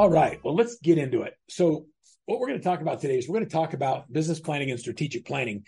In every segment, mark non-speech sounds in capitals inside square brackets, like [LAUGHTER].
All right. Well, let's get into it. So, what we're going to talk about today is we're going to talk about business planning and strategic planning.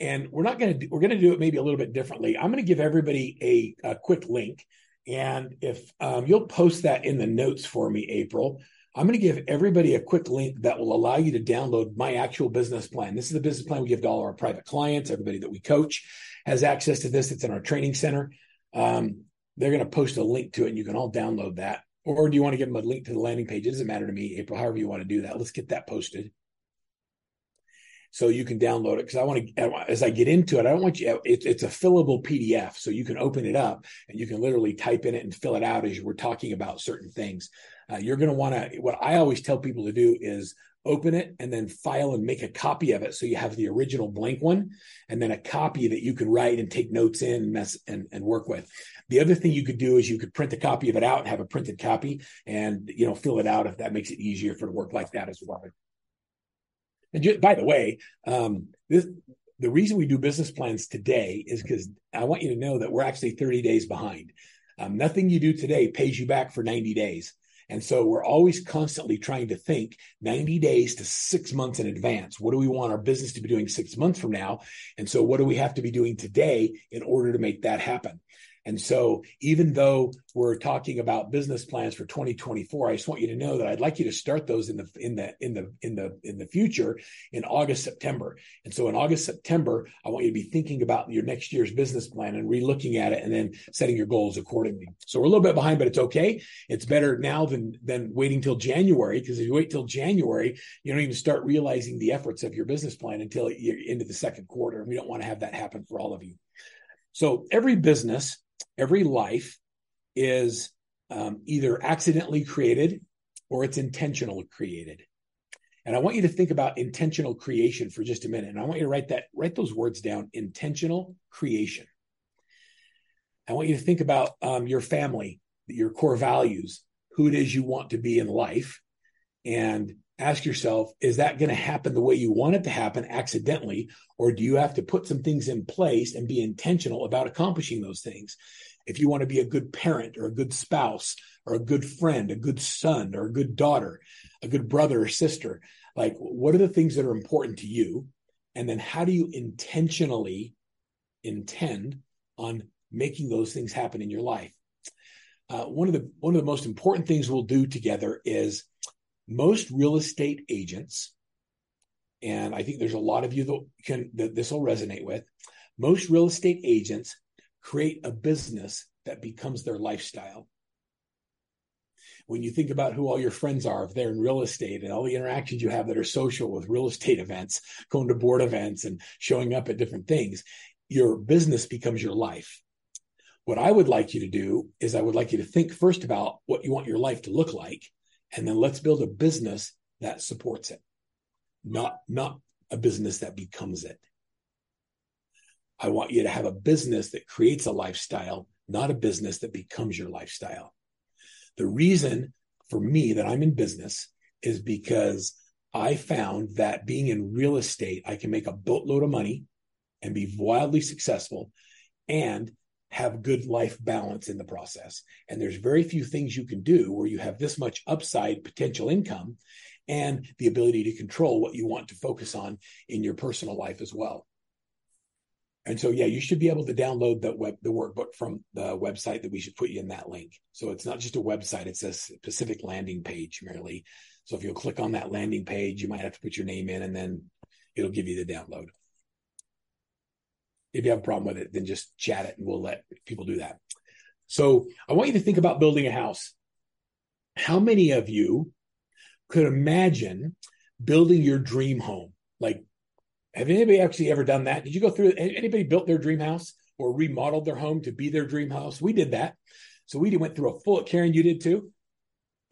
And we're not going to we're going to do it maybe a little bit differently. I'm going to give everybody a, a quick link. And if um, you'll post that in the notes for me, April, I'm going to give everybody a quick link that will allow you to download my actual business plan. This is the business plan we give to all our private clients. Everybody that we coach has access to this. It's in our training center. Um, they're going to post a link to it, and you can all download that. Or do you want to give them a link to the landing page? It doesn't matter to me, April, however you want to do that. Let's get that posted. So you can download it because I want to, as I get into it, I don't want you, it, it's a fillable PDF. So you can open it up and you can literally type in it and fill it out as you were talking about certain things. Uh, you're going to want to, what I always tell people to do is open it and then file and make a copy of it. So you have the original blank one and then a copy that you can write and take notes in and mess and, and work with. The other thing you could do is you could print a copy of it out and have a printed copy and you know fill it out if that makes it easier for work like that as well. And just, by the way um, this the reason we do business plans today is because i want you to know that we're actually 30 days behind. Um, nothing you do today pays you back for 90 days and so we're always constantly trying to think 90 days to six months in advance. What do we want our business to be doing six months from now? And so what do we have to be doing today in order to make that happen? And so, even though we're talking about business plans for 2024, I just want you to know that I'd like you to start those in the in the in the in the in the future in August, September. And so, in August, September, I want you to be thinking about your next year's business plan and relooking at it, and then setting your goals accordingly. So we're a little bit behind, but it's okay. It's better now than than waiting till January because if you wait till January, you don't even start realizing the efforts of your business plan until you're into the second quarter. And we don't want to have that happen for all of you. So every business every life is um, either accidentally created or it's intentional created. And I want you to think about intentional creation for just a minute. And I want you to write that, write those words down intentional creation. I want you to think about um, your family, your core values, who it is you want to be in life, and ask yourself is that going to happen the way you want it to happen accidentally? Or do you have to put some things in place and be intentional about accomplishing those things? If you want to be a good parent or a good spouse or a good friend a good son or a good daughter a good brother or sister like what are the things that are important to you? And then how do you intentionally intend on making those things happen in your life? Uh, one of the one of the most important things we'll do together is most real estate agents, and I think there's a lot of you that can that this will resonate with. Most real estate agents create a business that becomes their lifestyle. When you think about who all your friends are, if they're in real estate and all the interactions you have that are social with real estate events, going to board events and showing up at different things, your business becomes your life. What I would like you to do is I would like you to think first about what you want your life to look like and then let's build a business that supports it not not a business that becomes it. I want you to have a business that creates a lifestyle not a business that becomes your lifestyle. The reason for me that i'm in business is because i found that being in real estate i can make a boatload of money and be wildly successful. And have good life balance in the process. And there's very few things you can do where you have this much upside potential income and the ability to control what you want to focus on in your personal life as well. And so, yeah, you should be able to download the web, the workbook from the website that we should put you in that link. So it's not just a website; it's a specific landing page merely. So if you'll click on that landing page, you might have to put your name in, and then it'll give you the download if you have a problem with it, then just chat it and we'll let people do that. So I want you to think about building a house. How many of you could imagine building your dream home? Like, have anybody actually ever done that? Did you go through? Anybody built their dream house? or remodeled their home to be their dream house. We did that. So we went through a full, Karen, you did too.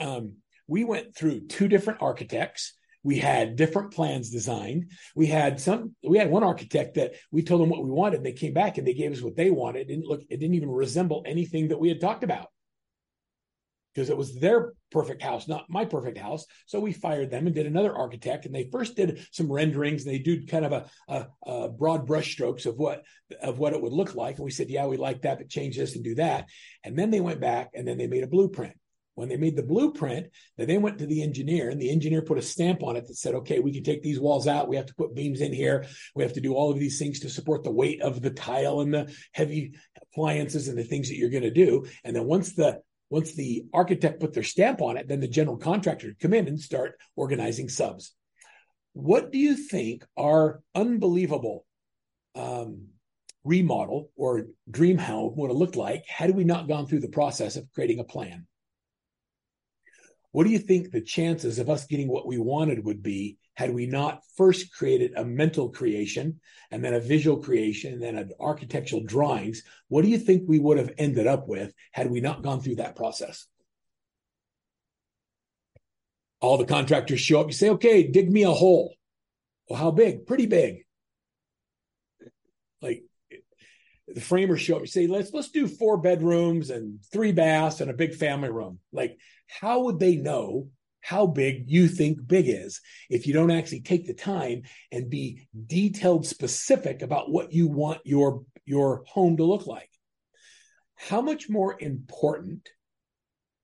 Um, we went through two different architects. We had different plans designed. We had some, we had one architect that we told them what we wanted. They came back and they gave us what they wanted. It didn't look, it didn't even resemble anything that we had talked about because it was their perfect house, not my perfect house. So we fired them and did another architect. And they first did some renderings and they did kind of a, a, a broad brushstrokes of what of what it would look like. And we said, yeah, we like that, but change this and do that. And then they went back and then they made a blueprint. When they made the blueprint, then they went to the engineer and the engineer put a stamp on it that said, okay, we can take these walls out. We have to put beams in here. We have to do all of these things to support the weight of the tile and the heavy appliances and the things that you're going to do. And then once the once the architect put their stamp on it, then the general contractor come in and start organizing subs. What do you think our unbelievable um, remodel or dream home would have looked like had we not gone through the process of creating a plan? What do you think the chances of us getting what we wanted would be had we not first created a mental creation and then a visual creation and then an architectural drawings? What do you think we would have ended up with had we not gone through that process? All the contractors show up. You say, okay, dig me a hole. Well, how big? Pretty big. Like the framers show up. You say, let's let's do four bedrooms and three baths and a big family room. Like how would they know how big you think big is if you don't actually take the time and be detailed specific about what you want your your home to look like? How much more important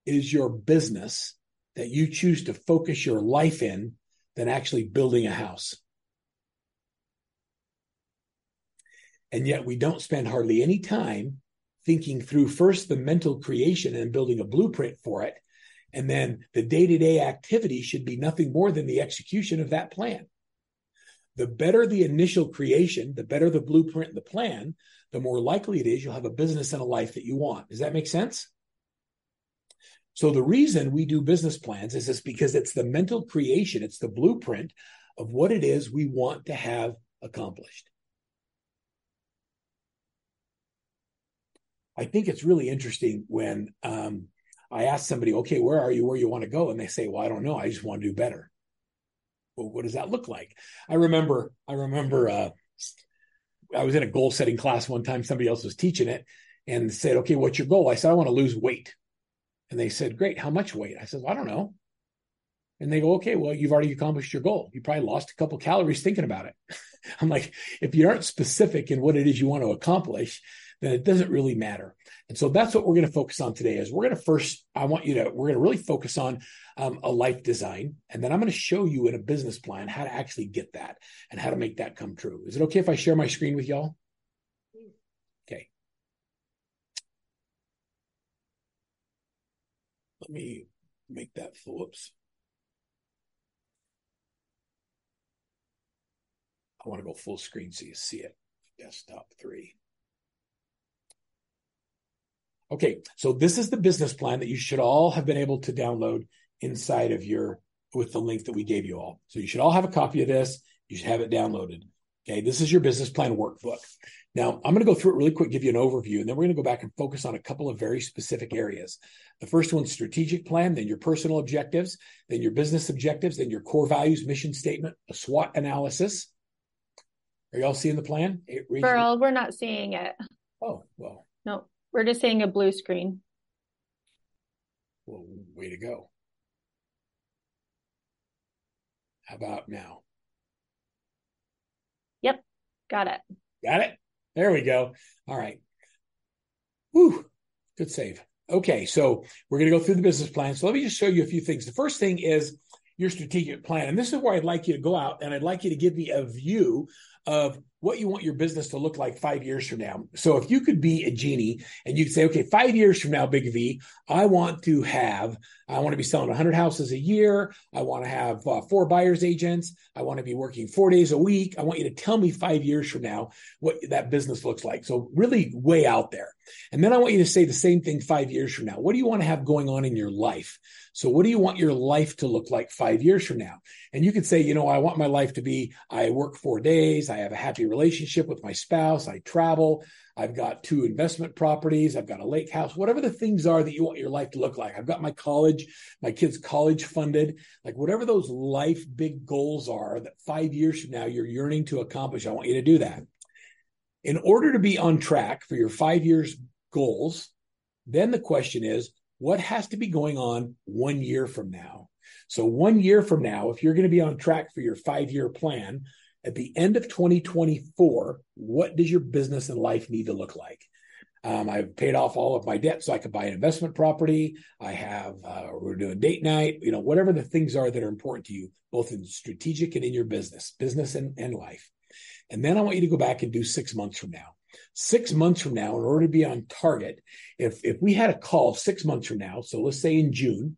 is your business that you choose to focus your life in than actually building a house? And yet we don't spend hardly any time thinking through first the mental creation and building a blueprint for it and then the day to day activity should be nothing more than the execution of that plan. The better the initial creation, the better the blueprint and the plan, the more likely it is you'll have a business and a life that you want. Does that make sense? So the reason we do business plans is just because it's the mental creation, it's the blueprint of what it is we want to have accomplished. I think it's really interesting when um, I ask somebody, okay, where are you? Where you want to go? And they say, well, I don't know. I just want to do better. Well, what does that look like? I remember, I remember, uh, I was in a goal setting class one time. Somebody else was teaching it and said, okay, what's your goal? I said, I want to lose weight. And they said, great. How much weight? I said, well, I don't know. And they go, okay, well, you've already accomplished your goal. You probably lost a couple calories thinking about it. [LAUGHS] I'm like, if you aren't specific in what it is you want to accomplish, then it doesn't really matter. And so that's what we're going to focus on today is we're going to first, I want you to, we're going to really focus on um, a life design. And then I'm going to show you in a business plan how to actually get that and how to make that come true. Is it okay if I share my screen with y'all? Okay. Let me make that full. Oops. I want to go full screen so you see it. Desktop three. Okay, so this is the business plan that you should all have been able to download inside of your with the link that we gave you all. So you should all have a copy of this. You should have it downloaded. Okay, this is your business plan workbook. Now, I'm going to go through it really quick, give you an overview, and then we're going to go back and focus on a couple of very specific areas. The first one's strategic plan, then your personal objectives, then your business objectives, then your core values, mission statement, a SWOT analysis. Are y'all seeing the plan? Verl, we're not seeing it. Oh, well. No. We're just seeing a blue screen. Well, way to go. How about now? Yep, got it. Got it? There we go. All right. Whew, good save. Okay, so we're going to go through the business plan. So let me just show you a few things. The first thing is your strategic plan. And this is where I'd like you to go out and I'd like you to give me a view of what you want your business to look like five years from now. So if you could be a genie and you could say, okay, five years from now, Big V, I want to have, I want to be selling 100 houses a year. I want to have uh, four buyers agents. I want to be working four days a week. I want you to tell me five years from now what that business looks like. So really way out there. And then I want you to say the same thing five years from now. What do you want to have going on in your life? So what do you want your life to look like five years from now? And you could say, you know, I want my life to be, I work four days. I have a happy relationship with my spouse. I travel. I've got two investment properties. I've got a lake house, whatever the things are that you want your life to look like. I've got my college, my kids' college funded, like whatever those life big goals are that five years from now you're yearning to accomplish. I want you to do that. In order to be on track for your five years goals, then the question is, what has to be going on one year from now? So, one year from now, if you're going to be on track for your five year plan, at the end of 2024, what does your business and life need to look like? Um, I've paid off all of my debt so I could buy an investment property. I have, uh, we're doing date night, you know, whatever the things are that are important to you, both in strategic and in your business, business and, and life. And then I want you to go back and do six months from now. Six months from now, in order to be on target, if if we had a call six months from now, so let's say in June,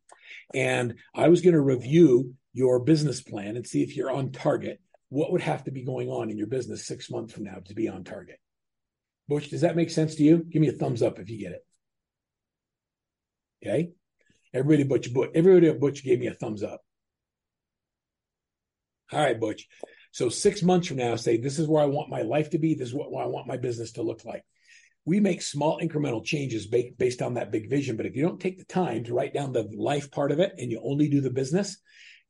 and I was going to review your business plan and see if you're on target, what would have to be going on in your business six months from now to be on target? Butch, does that make sense to you? Give me a thumbs up if you get it. Okay. Everybody Butch, Butch everybody at Butch gave me a thumbs up. All right, Butch. So six months from now, say this is where I want my life to be. This is what I want my business to look like. We make small incremental changes based on that big vision. But if you don't take the time to write down the life part of it and you only do the business,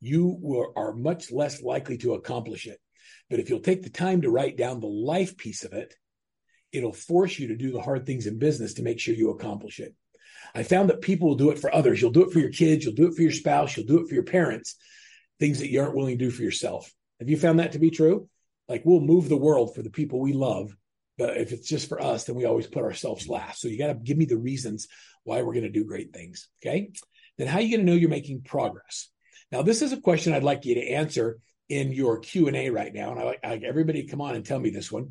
you are much less likely to accomplish it. But if you'll take the time to write down the life piece of it, it'll force you to do the hard things in business to make sure you accomplish it. I found that people will do it for others. You'll do it for your kids, you'll do it for your spouse, you'll do it for your parents, things that you aren't willing to do for yourself. Have you found that to be true? Like we'll move the world for the people we love, but if it's just for us, then we always put ourselves last. So you got to give me the reasons why we're going to do great things. Okay. Then how are you going to know you're making progress? Now, this is a question I'd like you to answer in your Q&A right now. And I like, I like everybody come on and tell me this one.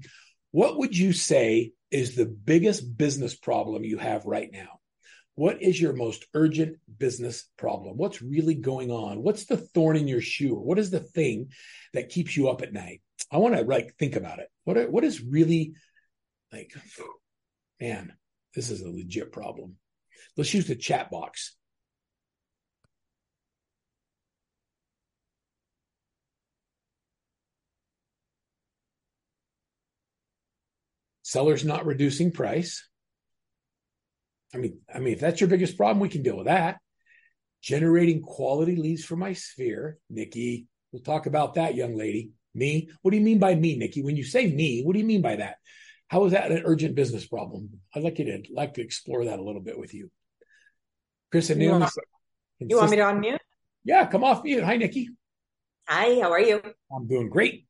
What would you say is the biggest business problem you have right now? What is your most urgent business problem? What's really going on? What's the thorn in your shoe? What is the thing that keeps you up at night? I want to like think about it. What what is really like man, this is a legit problem. Let's use the chat box. Sellers not reducing price. I mean, I mean, if that's your biggest problem, we can deal with that. Generating quality leads for my sphere, Nikki. We'll talk about that, young lady. Me? What do you mean by me, Nikki? When you say me, what do you mean by that? How is that an urgent business problem? I'd like you to like to explore that a little bit with you. Chris and. You, you want me to unmute? Yeah, come off mute. Hi, Nikki. Hi, how are you? I'm doing great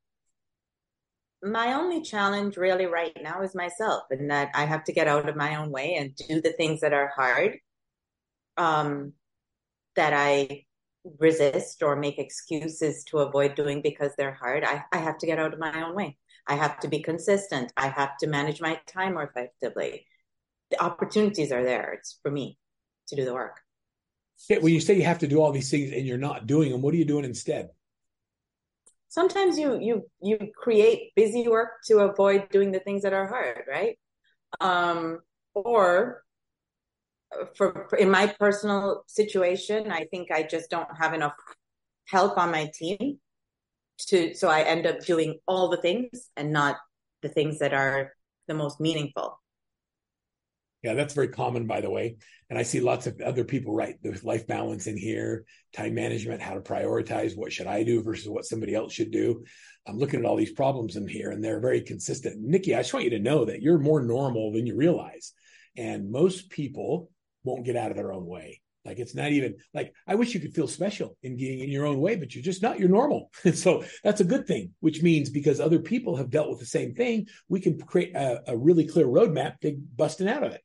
my only challenge really right now is myself and that I have to get out of my own way and do the things that are hard um that I resist or make excuses to avoid doing because they're hard. I, I have to get out of my own way. I have to be consistent. I have to manage my time more effectively. The opportunities are there. It's for me to do the work. When you say you have to do all these things and you're not doing them, what are you doing instead? Sometimes you you you create busy work to avoid doing the things that are hard right? Um or for, for in my personal situation i think i just don't have enough help on my team to so i end up doing all the things and not the things that are the most meaningful yeah, that's very common, by the way. And I see lots of other people write the life balance in here, time management, how to prioritize, what should I do versus what somebody else should do. I'm looking at all these problems in here, and they're very consistent. Nikki, I just want you to know that you're more normal than you realize. And most people won't get out of their own way. Like it's not even like I wish you could feel special in getting in your own way, but you're just not. You're normal, [LAUGHS] so that's a good thing. Which means because other people have dealt with the same thing, we can create a, a really clear roadmap to busting out of it.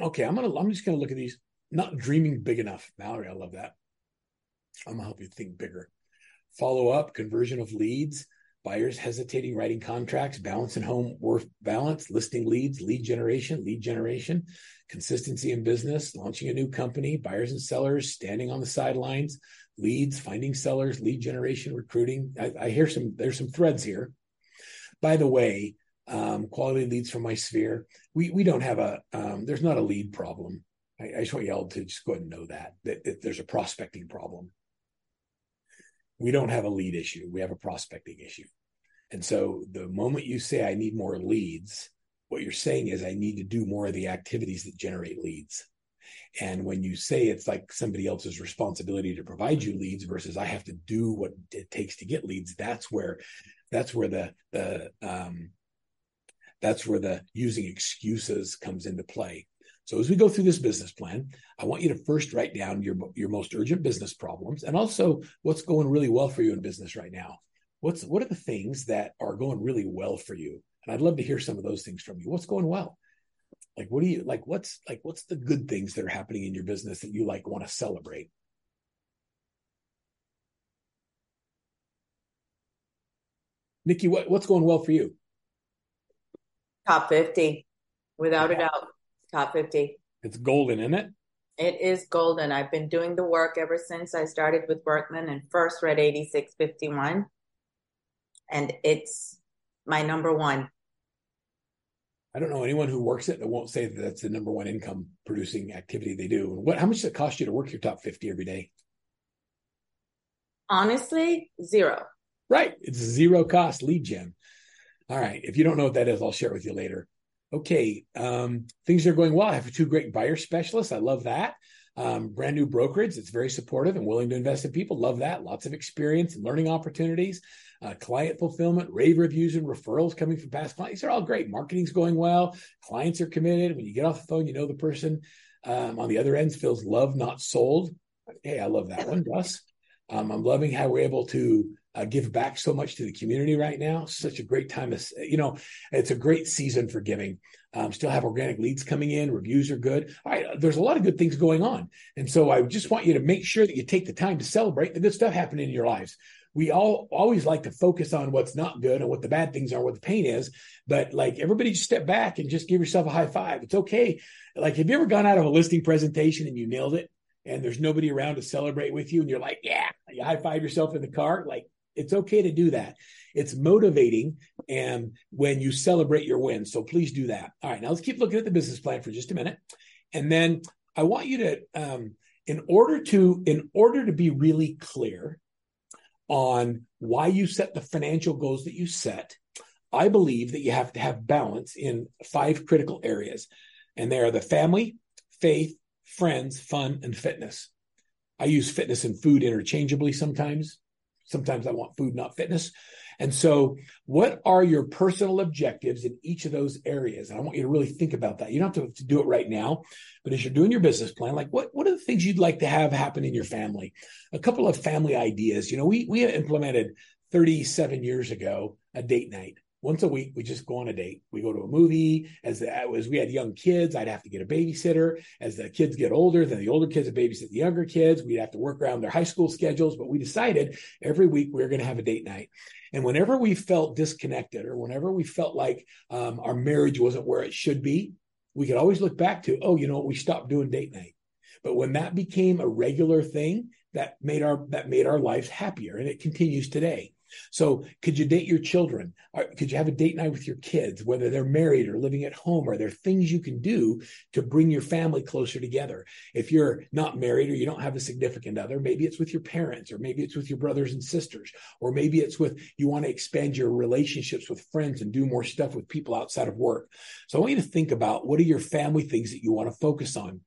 Okay, I'm gonna I'm just gonna look at these. Not dreaming big enough. Mallory, I love that. I'm gonna help you think bigger. Follow up, conversion of leads, buyers hesitating writing contracts, balance and home worth balance, listing leads, lead generation, lead generation, consistency in business, launching a new company, buyers and sellers standing on the sidelines, leads, finding sellers, lead generation, recruiting. I, I hear some there's some threads here. By the way, um, quality leads from my sphere. We we don't have a um, there's not a lead problem. I, I, just want you all to just go ahead and know that, that that there's a prospecting problem. We don't have a lead issue. We have a prospecting issue. And so the moment you say, I need more leads, what you're saying is, I need to do more of the activities that generate leads. And when you say it's like somebody else's responsibility to provide you leads versus I have to do what it takes to get leads, that's where that's where the the um, that's where the using excuses comes into play. So as we go through this business plan, I want you to first write down your your most urgent business problems and also what's going really well for you in business right now. What's what are the things that are going really well for you? And I'd love to hear some of those things from you. What's going well? Like what do you like what's like what's the good things that are happening in your business that you like want to celebrate? Nikki, what, what's going well for you? Top 50, without a doubt. Top 50. It's golden, isn't it? It is golden. I've been doing the work ever since I started with Workman and first read 8651. And it's my number one. I don't know anyone who works it that won't say that that's the number one income producing activity they do. What how much does it cost you to work your top 50 every day? Honestly, zero. Right. It's zero cost lead gen. All right. If you don't know what that is, I'll share it with you later. Okay. Um, things are going well. I have two great buyer specialists. I love that. Um, brand new brokerage that's very supportive and willing to invest in people. Love that. Lots of experience and learning opportunities, uh, client fulfillment, rave reviews and referrals coming from past clients. These are all great. Marketing's going well. Clients are committed. When you get off the phone, you know the person um, on the other end feels love, not sold. Hey, I love that one, Gus. Um, I'm loving how we're able to uh, give back so much to the community right now. Such a great time. Of, you know, it's a great season for giving. Um, still have organic leads coming in. Reviews are good. There's a lot of good things going on. And so I just want you to make sure that you take the time to celebrate the good stuff happening in your lives. We all always like to focus on what's not good and what the bad things are, what the pain is. But like everybody just step back and just give yourself a high five. It's okay. Like, have you ever gone out of a listing presentation and you nailed it? And there's nobody around to celebrate with you, and you're like, yeah, you high five yourself in the car. Like, it's okay to do that. It's motivating and when you celebrate your wins. So please do that. All right, now let's keep looking at the business plan for just a minute. And then I want you to um, in order to in order to be really clear on why you set the financial goals that you set, I believe that you have to have balance in five critical areas. And they are the family, faith, friends, fun, and fitness. I use fitness and food interchangeably sometimes. Sometimes I want food, not fitness. And so, what are your personal objectives in each of those areas? And I want you to really think about that. You don't have to, do it right now, but as you're doing your business plan, like what, what are the things you'd like to have happen in your family? A couple of family ideas. You know, we, we implemented 37 years ago a date night once a week we just go on a date. We go to a movie. As the, as we had young kids i'd have to get a babysitter. As the kids get older then the older kids would babysit the younger kids. We'd have to work around their high school schedules but we decided every week we were going to have a date night. And whenever we felt disconnected or whenever we felt like um, our marriage wasn't where it should be we could always look back to oh you know we stopped doing date night. But when that became a regular thing that made our that made our lives happier and it continues today so, could you date your children? Could you have a date night with your kids, whether they're married or living at home? Are there things you can do to bring your family closer together? If you're not married or you don't have a significant other, maybe it's with your parents, or maybe it's with your brothers and sisters, or maybe it's with you want to expand your relationships with friends and do more stuff with people outside of work. So, I want you to think about what are your family things that you want to focus on.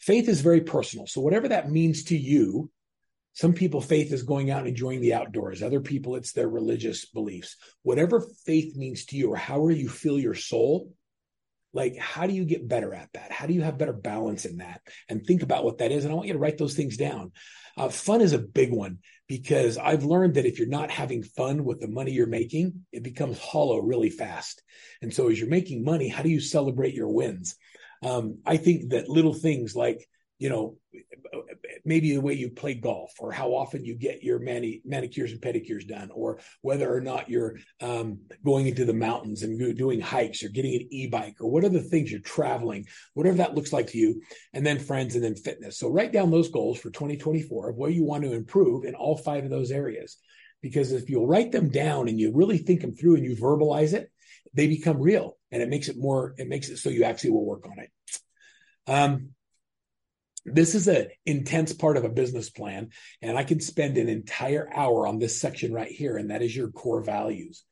Faith is very personal. So, whatever that means to you, some people, faith is going out and enjoying the outdoors. Other people, it's their religious beliefs. Whatever faith means to you, or however you feel your soul, like how do you get better at that? How do you have better balance in that? And think about what that is. And I want you to write those things down. Uh, fun is a big one because I've learned that if you're not having fun with the money you're making, it becomes hollow really fast. And so as you're making money, how do you celebrate your wins? Um, I think that little things like you know, maybe the way you play golf or how often you get your mani- manicures and pedicures done, or whether or not you're um, going into the mountains and doing hikes or getting an e-bike or what are the things you're traveling, whatever that looks like to you, and then friends and then fitness. So write down those goals for 2024 of what you want to improve in all five of those areas. Because if you'll write them down and you really think them through and you verbalize it, they become real and it makes it more, it makes it so you actually will work on it. Um, this is an intense part of a business plan and i can spend an entire hour on this section right here and that is your core values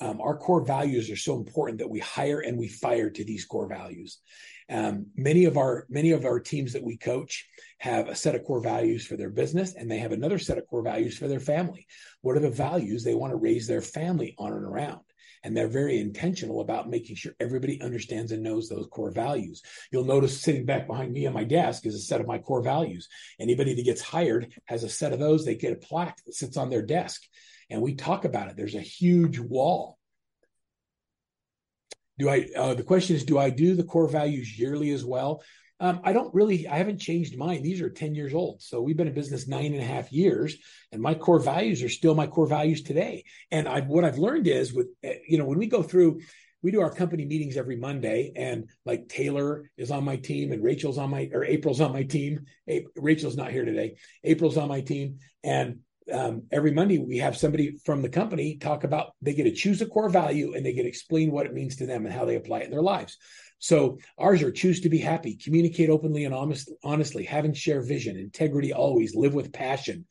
um, our core values are so important that we hire and we fire to these core values. Um, many of our many of our teams that we coach have a set of core values for their business, and they have another set of core values for their family. What are the values they want to raise their family on and around? And they're very intentional about making sure everybody understands and knows those core values. You'll notice sitting back behind me on my desk is a set of my core values. Anybody that gets hired has a set of those. They get a plaque that sits on their desk. And we talk about it. There's a huge wall. Do I, uh, the question is, do I do the core values yearly as well? Um, I don't really, I haven't changed mine. These are 10 years old. So we've been in business nine and a half years, and my core values are still my core values today. And I, what I've learned is with, eh, you know, when we go through, we do our company meetings every Monday, and like Taylor is on my team, and Rachel's on my, or April's on my team. Rachel's not here today. April's on my team. And um, every Monday we have somebody from the company talk about they get to choose a core value and they get to explain what it means to them and how they apply it in their lives. So ours are choose to be happy, communicate openly and honest, honestly, have and share vision, integrity always, live with passion,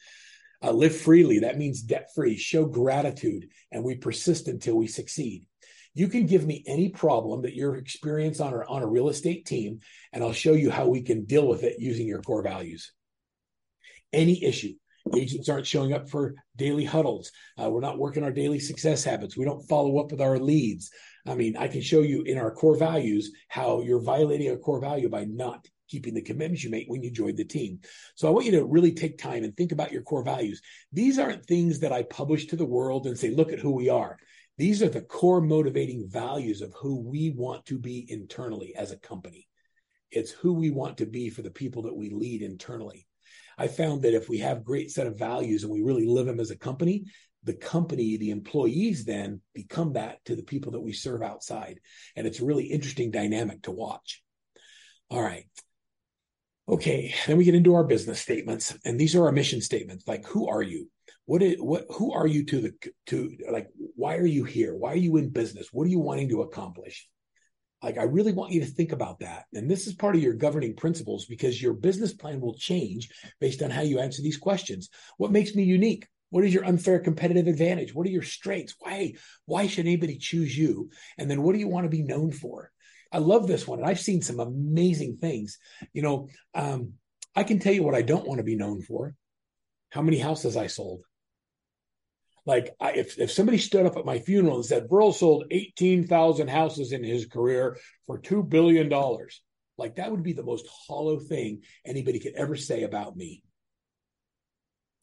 uh, live freely. That means debt free, show gratitude, and we persist until we succeed. You can give me any problem that you're experiencing on, on a real estate team, and I'll show you how we can deal with it using your core values. Any issue. Agents aren't showing up for daily huddles. Uh, we're not working our daily success habits. We don't follow up with our leads. I mean, I can show you in our core values how you're violating a core value by not keeping the commitments you make when you join the team. So I want you to really take time and think about your core values. These aren't things that I publish to the world and say, look at who we are. These are the core motivating values of who we want to be internally as a company. It's who we want to be for the people that we lead internally. I found that if we have great set of values and we really live them as a company, the company, the employees then become that to the people that we serve outside. And it's a really interesting dynamic to watch. All right. Okay, then we get into our business statements, and these are our mission statements. Like, who are you? What is what? Who are you to the to like? Why are you here? Why are you in business? What are you wanting to accomplish? Like, I really want you to think about that. And this is part of your governing principles because your business plan will change based on how you answer these questions. What makes me unique? What is your unfair competitive advantage? What are your strengths? Why, why should anybody choose you? And then what do you want to be known for? I love this one. And I've seen some amazing things. You know, um, I can tell you what I don't want to be known for. How many houses I sold. Like I, if, if somebody stood up at my funeral and said, Verl sold 18,000 houses in his career for $2 billion, like that would be the most hollow thing anybody could ever say about me.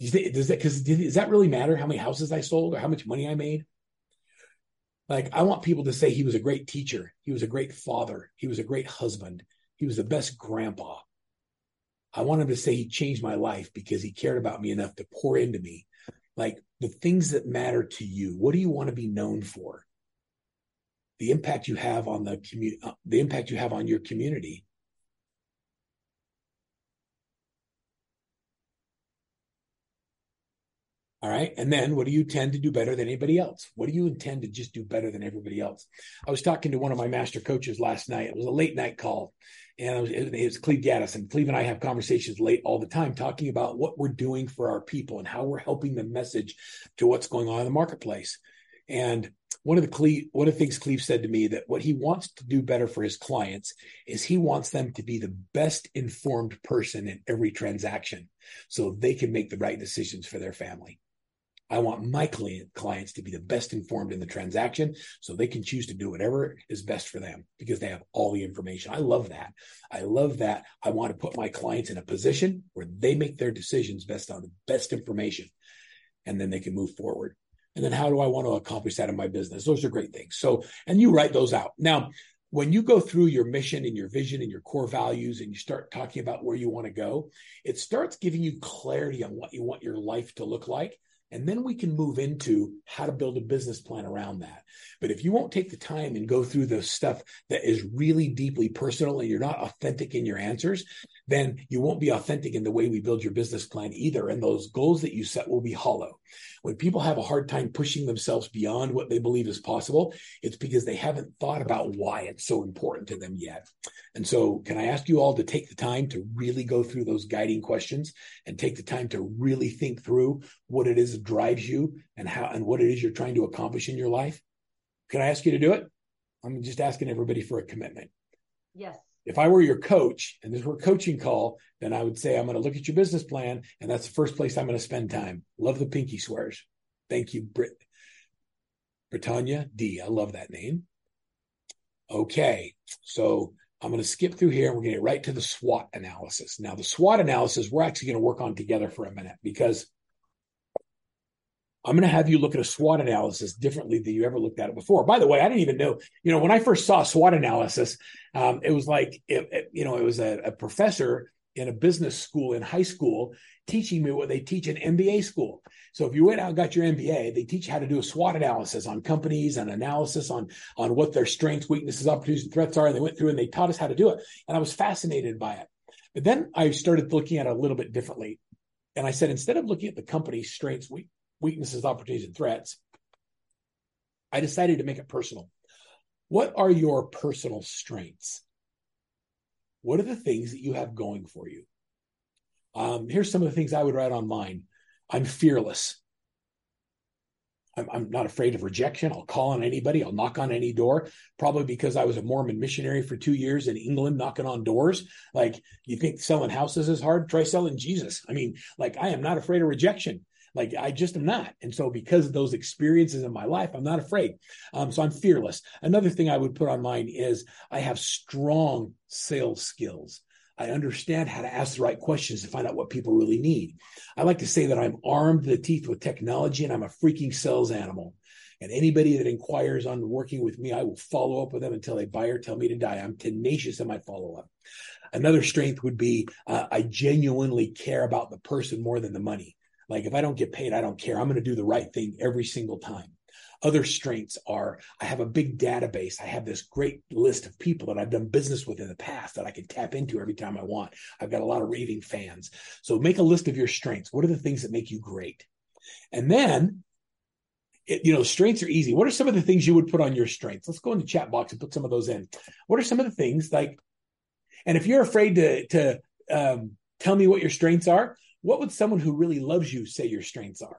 Does that because does that really matter how many houses I sold or how much money I made? Like I want people to say he was a great teacher, he was a great father, he was a great husband, he was the best grandpa. I want him to say he changed my life because he cared about me enough to pour into me. Like the things that matter to you. What do you want to be known for? The impact you have on the community, uh, the impact you have on your community. All right. And then what do you tend to do better than anybody else? What do you intend to just do better than everybody else? I was talking to one of my master coaches last night. It was a late night call. And it was, was Cleve Gaddis. And Cleve and I have conversations late all the time talking about what we're doing for our people and how we're helping them message to what's going on in the marketplace. And one of the Cleve, one of the things Cleve said to me that what he wants to do better for his clients is he wants them to be the best informed person in every transaction so they can make the right decisions for their family. I want my client, clients to be the best informed in the transaction so they can choose to do whatever is best for them because they have all the information. I love that. I love that. I want to put my clients in a position where they make their decisions based on the best information and then they can move forward. And then how do I want to accomplish that in my business? Those are great things. So, and you write those out. Now, when you go through your mission and your vision and your core values and you start talking about where you want to go, it starts giving you clarity on what you want your life to look like. And then we can move into how to build a business plan around that. But if you won't take the time and go through the stuff that is really deeply personal and you're not authentic in your answers, then you won't be authentic in the way we build your business plan either. And those goals that you set will be hollow. When people have a hard time pushing themselves beyond what they believe is possible, it's because they haven't thought about why it's so important to them yet. And so, can I ask you all to take the time to really go through those guiding questions and take the time to really think through what it is that drives you and how and what it is you're trying to accomplish in your life? Can I ask you to do it? I'm just asking everybody for a commitment. Yes. If I were your coach and this were a coaching call, then I would say, I'm going to look at your business plan, and that's the first place I'm going to spend time. Love the pinky swears. Thank you, Brit. Britannia D. I love that name. Okay. So I'm going to skip through here and we're going to get right to the SWOT analysis. Now, the SWOT analysis, we're actually going to work on together for a minute because I'm going to have you look at a SWOT analysis differently than you ever looked at it before. By the way, I didn't even know, you know, when I first saw SWOT analysis, um, it was like, it, it, you know, it was a, a professor in a business school in high school teaching me what they teach in MBA school. So if you went out and got your MBA, they teach you how to do a SWOT analysis on companies and analysis on, on what their strengths, weaknesses, opportunities, and threats are. And they went through and they taught us how to do it. And I was fascinated by it. But then I started looking at it a little bit differently. And I said, instead of looking at the company's strengths, weaknesses, opportunities, and threats, I decided to make it personal. What are your personal strengths? What are the things that you have going for you? Um, here's some of the things I would write on mine. I'm fearless. I'm, I'm, not afraid of rejection. I'll call on anybody. I'll knock on any door. Probably because I was a Mormon missionary for two years in England, knocking on doors. Like you think selling houses is hard? Try selling Jesus. I mean, like I am not afraid of rejection. Like I just am not. And so because of those experiences in my life, I'm not afraid. Um, so I'm fearless. Another thing I would put on mine is I have strong sales skills. I understand how to ask the right questions to find out what people really need. I like to say that I'm armed to the teeth with technology and I'm a freaking sales animal. And anybody that inquires on working with me, I will follow up with them until they buy or tell me to die. I'm tenacious in my follow up. Another strength would be uh, I genuinely care about the person more than the money. Like if I don't get paid, I don't care. I'm going to do the right thing every single time. Other strengths are I have a big database. I have this great list of people that I've done business with in the past that I can tap into every time I want. I've got a lot of raving fans. So make a list of your strengths. What are the things that make you great? And then, it, you know, strengths are easy. What are some of the things you would put on your strengths? Let's go in the chat box and put some of those in. What are some of the things like, and if you're afraid to, to um, tell me what your strengths are, what would someone who really loves you say your strengths are?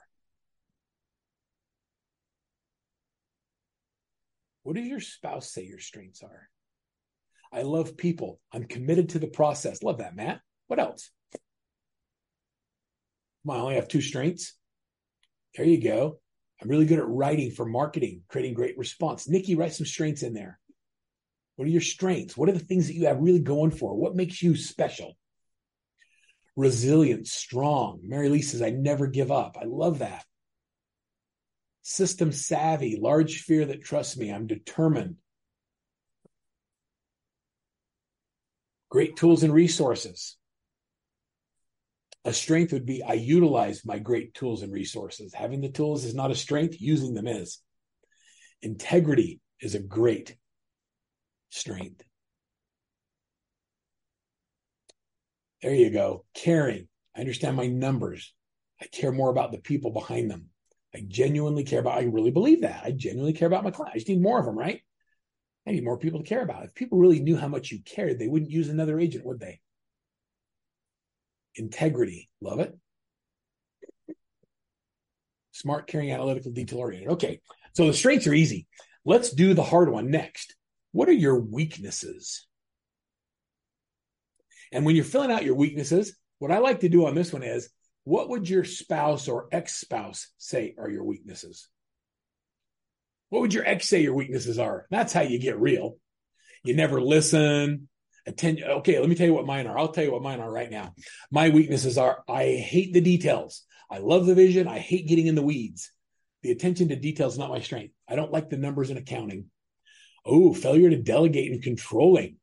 What does your spouse say your strengths are? I love people. I'm committed to the process. Love that, Matt. What else? Come I only have two strengths. There you go. I'm really good at writing for marketing, creating great response. Nikki, write some strengths in there. What are your strengths? What are the things that you have really going for? What makes you special? Resilient, strong. Mary Lee says, I never give up. I love that. System savvy, large sphere that trusts me. I'm determined. Great tools and resources. A strength would be I utilize my great tools and resources. Having the tools is not a strength, using them is. Integrity is a great strength. There you go. Caring. I understand my numbers. I care more about the people behind them. I genuinely care about, I really believe that. I genuinely care about my clients. I just need more of them, right? I need more people to care about. If people really knew how much you cared, they wouldn't use another agent, would they? Integrity. Love it. Smart, caring, analytical, detail oriented. Okay. So the strengths are easy. Let's do the hard one next. What are your weaknesses? And when you're filling out your weaknesses, what I like to do on this one is what would your spouse or ex spouse say are your weaknesses? What would your ex say your weaknesses are? That's how you get real. You never listen. Attend. Okay, let me tell you what mine are. I'll tell you what mine are right now. My weaknesses are I hate the details. I love the vision. I hate getting in the weeds. The attention to details is not my strength. I don't like the numbers in accounting. Oh, failure to delegate and controlling.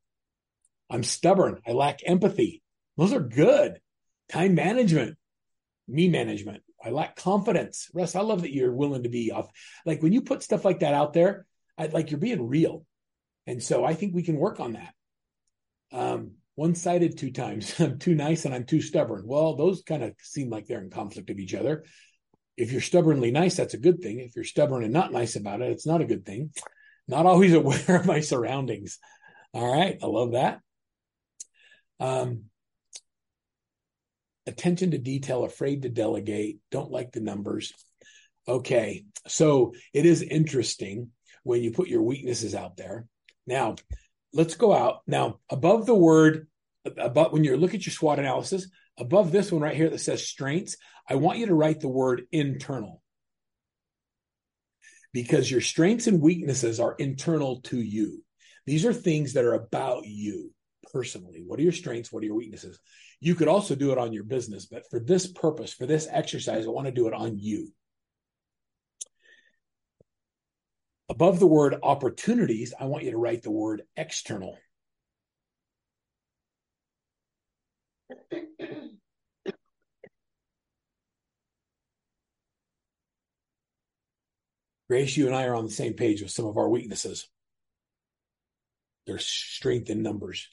I'm stubborn. I lack empathy. Those are good. Time management, me management. I lack confidence. Russ, I love that you're willing to be off. Like when you put stuff like that out there, I, like you're being real. And so I think we can work on that. Um, one sided two times. [LAUGHS] I'm too nice and I'm too stubborn. Well, those kind of seem like they're in conflict of each other. If you're stubbornly nice, that's a good thing. If you're stubborn and not nice about it, it's not a good thing. Not always [LAUGHS] aware of my surroundings. All right. I love that. Um, attention to detail, afraid to delegate, don't like the numbers. Okay, so it is interesting when you put your weaknesses out there. Now, let's go out. Now, above the word, above when you look at your SWOT analysis, above this one right here that says strengths, I want you to write the word internal. Because your strengths and weaknesses are internal to you. These are things that are about you personally. What are your strengths? What are your weaknesses? You could also do it on your business, but for this purpose, for this exercise, I want to do it on you. Above the word opportunities, I want you to write the word external. Grace, you and I are on the same page with some of our weaknesses. There's strength in numbers.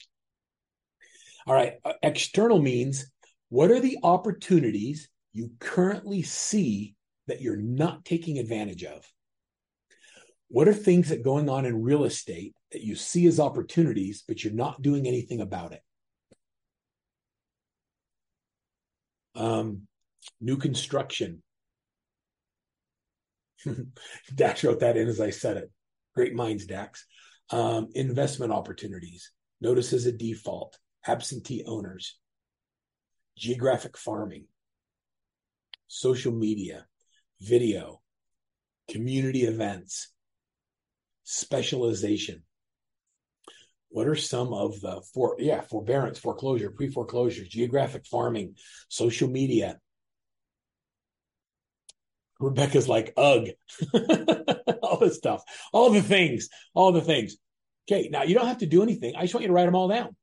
All right. Uh, external means what are the opportunities you currently see that you're not taking advantage of? What are things that going on in real estate that you see as opportunities, but you're not doing anything about it? Um, new construction. [LAUGHS] Dax wrote that in as I said it. Great minds, Dax. Um, investment opportunities. Notice as a default. Absentee owners. Geographic farming. Social media. Video. Community events specialization. What are some of the for yeah forbearance, foreclosure, pre foreclosure, geographic farming, social media? Rebecca's like ugh, [LAUGHS] all this stuff, all the things, all the things. Okay, now you don't have to do anything. I just want you to write them all down.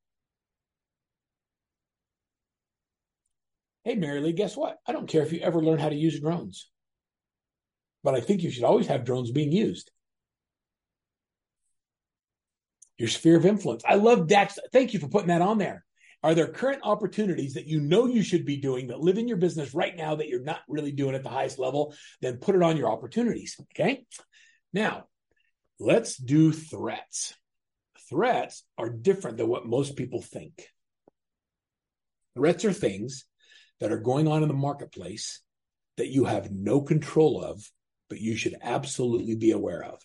Hey, Mary Lee, guess what? I don't care if you ever learn how to use drones, but I think you should always have drones being used your sphere of influence. I love Dax. Thank you for putting that on there. Are there current opportunities that you know you should be doing that live in your business right now that you're not really doing at the highest level? Then put it on your opportunities. Okay. Now, let's do threats. Threats are different than what most people think. Threats are things that are going on in the marketplace that you have no control of, but you should absolutely be aware of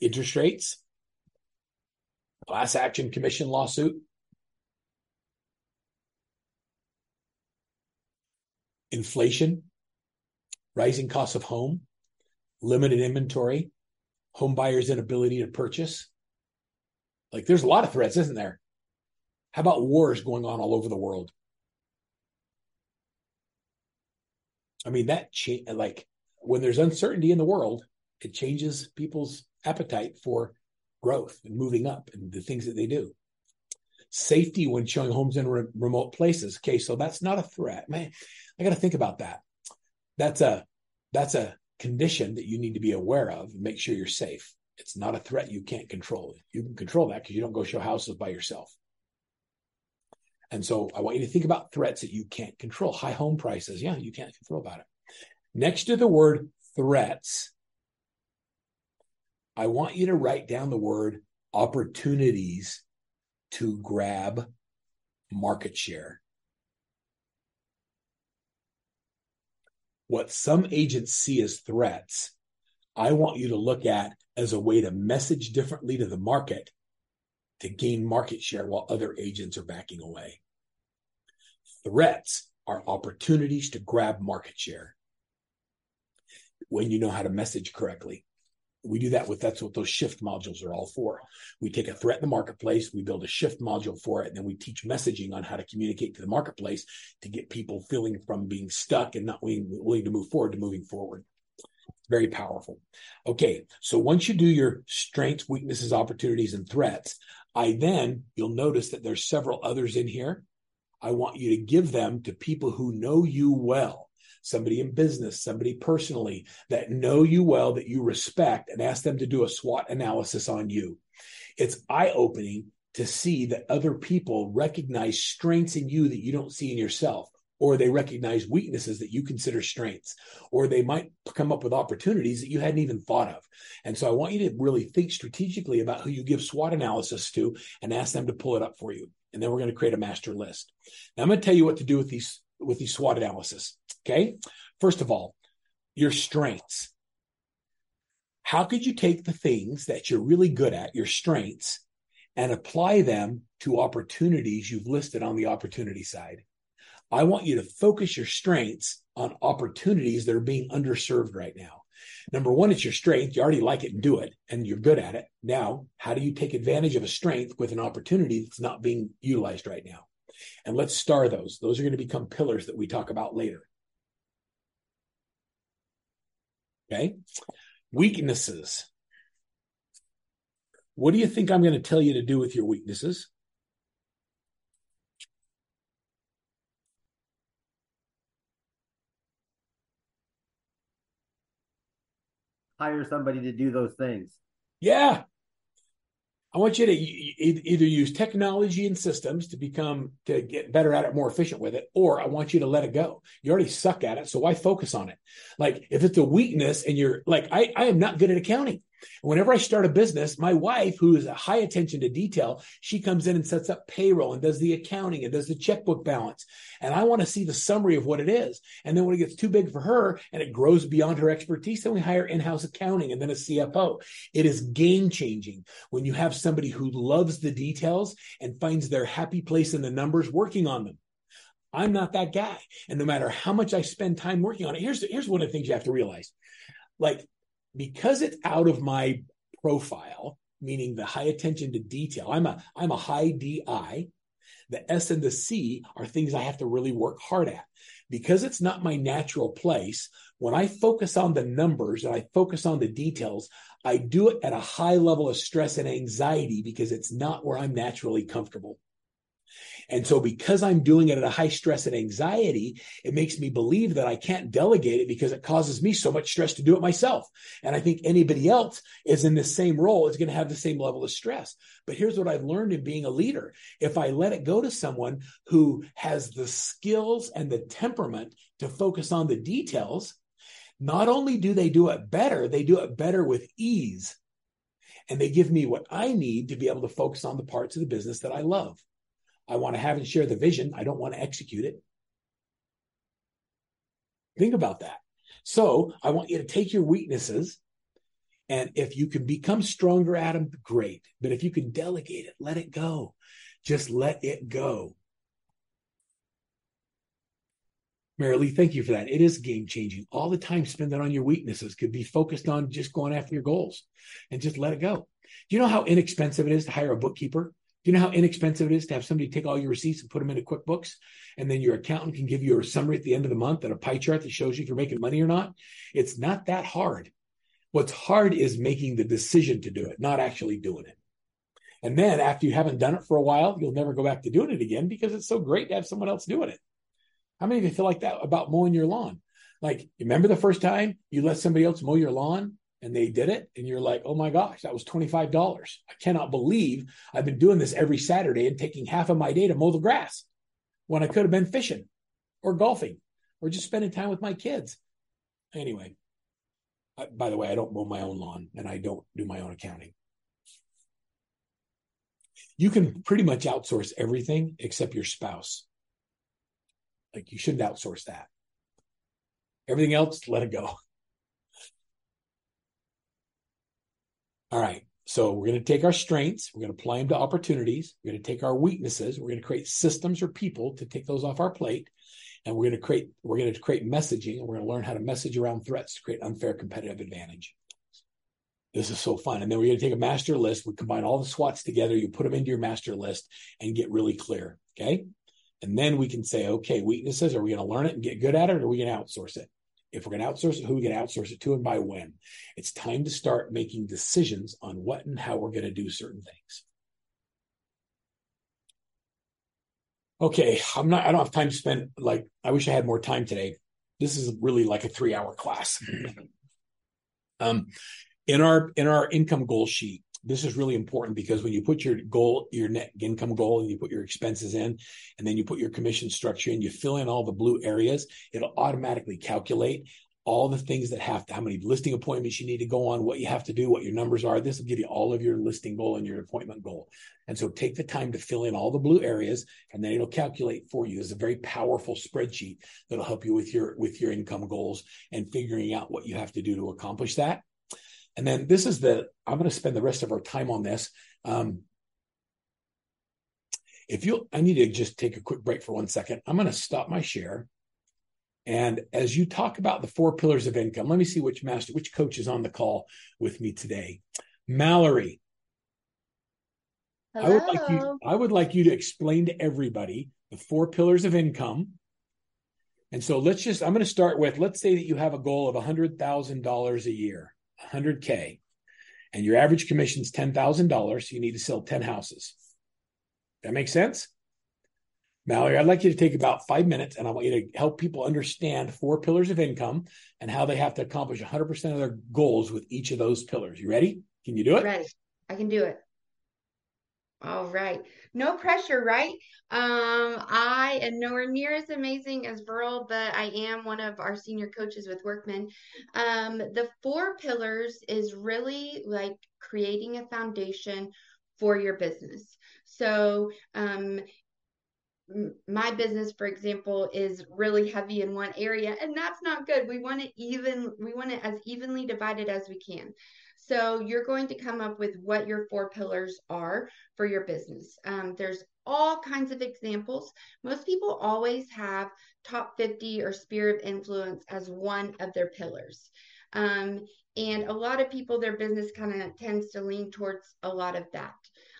interest rates, class action commission lawsuit, inflation, rising costs of home, limited inventory, home buyers' inability to purchase. Like there's a lot of threats, isn't there? How about wars going on all over the world? I mean, that cha- like when there's uncertainty in the world, it changes people's appetite for growth and moving up and the things that they do. Safety when showing homes in re- remote places. Okay, so that's not a threat. Man, I got to think about that. That's a that's a condition that you need to be aware of and make sure you're safe. It's not a threat you can't control. You can control that because you don't go show houses by yourself. And so I want you to think about threats that you can't control. High home prices. Yeah, you can't control about it. Next to the word threats, I want you to write down the word opportunities to grab market share. What some agents see as threats, I want you to look at as a way to message differently to the market to gain market share while other agents are backing away. Threats are opportunities to grab market share when you know how to message correctly we do that with that's what those shift modules are all for. We take a threat in the marketplace, we build a shift module for it, and then we teach messaging on how to communicate to the marketplace to get people feeling from being stuck and not willing, willing to move forward to moving forward. Very powerful. Okay, so once you do your strengths, weaknesses, opportunities, and threats, I then you'll notice that there's several others in here. I want you to give them to people who know you well somebody in business, somebody personally that know you well, that you respect, and ask them to do a SWOT analysis on you. It's eye opening to see that other people recognize strengths in you that you don't see in yourself or they recognize weaknesses that you consider strengths, or they might come up with opportunities that you hadn't even thought of. And so I want you to really think strategically about who you give SWOT analysis to and ask them to pull it up for you. And then we're going to create a master list. Now I'm going to tell you what to do with these with these SWOT analysis. Okay. First of all, your strengths. how could you take the things that you're really good at, your strengths, and apply them to opportunities you've listed on the opportunity side? I want you to focus your strengths on opportunities that are being underserved right now. Number one, it's your strength. You already like it and do it, and you're good at it. Now, how do you take advantage of a strength with an opportunity that's not being utilized right now? And let's star those. Those are going to become pillars that we talk about later. Okay. Weaknesses. What do you think I'm going to tell you to do with your weaknesses? Hire somebody to do those things. Yeah. I want you to either use technology and systems to become to get better at it, more efficient with it, or I want you to let it go. You already suck at it, so why focus on it? Like if it's a weakness and you're like, I, I am not good at accounting. Whenever I start a business, my wife, who is a high attention to detail, she comes in and sets up payroll and does the accounting and does the checkbook balance. And I want to see the summary of what it is. And then when it gets too big for her and it grows beyond her expertise, then we hire in-house accounting and then a CFO. It is game changing when you have somebody who loves the details and finds their happy place in the numbers working on them. I'm not that guy. And no matter how much I spend time working on it, here's, here's one of the things you have to realize. Like because it's out of my profile, meaning the high attention to detail. I'm a I'm a high DI. The S and the C are things I have to really work hard at. Because it's not my natural place, when I focus on the numbers and I focus on the details, I do it at a high level of stress and anxiety because it's not where I'm naturally comfortable. And so because I'm doing it at a high stress and anxiety, it makes me believe that I can't delegate it because it causes me so much stress to do it myself. And I think anybody else is in the same role is going to have the same level of stress. But here's what I've learned in being a leader. If I let it go to someone who has the skills and the temperament to focus on the details, not only do they do it better, they do it better with ease. And they give me what I need to be able to focus on the parts of the business that I love. I want to have and share the vision. I don't want to execute it. Think about that. So I want you to take your weaknesses and if you can become stronger at them, great. But if you can delegate it, let it go. Just let it go. Marilee, thank you for that. It is game changing. All the time spent on your weaknesses could be focused on just going after your goals and just let it go. Do you know how inexpensive it is to hire a bookkeeper? Do you know how inexpensive it is to have somebody take all your receipts and put them into QuickBooks? And then your accountant can give you a summary at the end of the month and a pie chart that shows you if you're making money or not. It's not that hard. What's hard is making the decision to do it, not actually doing it. And then after you haven't done it for a while, you'll never go back to doing it again because it's so great to have someone else doing it. How many of you feel like that about mowing your lawn? Like, remember the first time you let somebody else mow your lawn and they did it and you're like oh my gosh that was $25 i cannot believe i've been doing this every saturday and taking half of my day to mow the grass when i could have been fishing or golfing or just spending time with my kids. Anyway I, by the way i don't mow my own lawn and i don't do my own accounting. You can pretty much outsource everything except your spouse. Like you shouldn't outsource that. Everything else let it go All right. So we're going to take our strengths, we're going to apply them to opportunities, we're going to take our weaknesses, we're going to create systems or people to take those off our plate, and we're going to create we're going to create messaging, and we're going to learn how to message around threats to create unfair competitive advantage. This is so fun. And then we're going to take a master list. We combine all the SWOTs together. You put them into your master list and get really clear. Okay. And then we can say, okay, weaknesses, are we going to learn it and get good at it, or are we going to outsource it? If we're going to outsource it, who are we going to outsource it to and by when? It's time to start making decisions on what and how we're going to do certain things. Okay, I'm not, I don't have time to spend, like, I wish I had more time today. This is really like a three hour class. [LAUGHS] um, in our, in our income goal sheet, this is really important because when you put your goal, your net income goal, and you put your expenses in, and then you put your commission structure in, you fill in all the blue areas, it'll automatically calculate all the things that have to, how many listing appointments you need to go on, what you have to do, what your numbers are. This will give you all of your listing goal and your appointment goal. And so take the time to fill in all the blue areas and then it'll calculate for you. It's a very powerful spreadsheet that'll help you with your, with your income goals and figuring out what you have to do to accomplish that. And then this is the, I'm going to spend the rest of our time on this. Um, if you, I need to just take a quick break for one second. I'm going to stop my share. And as you talk about the four pillars of income, let me see which master, which coach is on the call with me today. Mallory. Hello. I would like you I would like you to explain to everybody the four pillars of income. And so let's just I'm going to start with let's say that you have a goal of $100,000 a year, 100k. And your average commission is $10,000, you need to sell 10 houses. That makes sense? Mallory, I'd like you to take about five minutes and I want you to help people understand four pillars of income and how they have to accomplish 100% of their goals with each of those pillars. You ready? Can you do it? Ready. I can do it. All right. No pressure, right? Um, I am nowhere near as amazing as Verl, but I am one of our senior coaches with Workman. Um, the four pillars is really like creating a foundation for your business. So, um, my business for example is really heavy in one area and that's not good we want it even we want it as evenly divided as we can so you're going to come up with what your four pillars are for your business. Um, there's all kinds of examples. Most people always have top 50 or sphere of influence as one of their pillars. Um, and a lot of people their business kind of tends to lean towards a lot of that.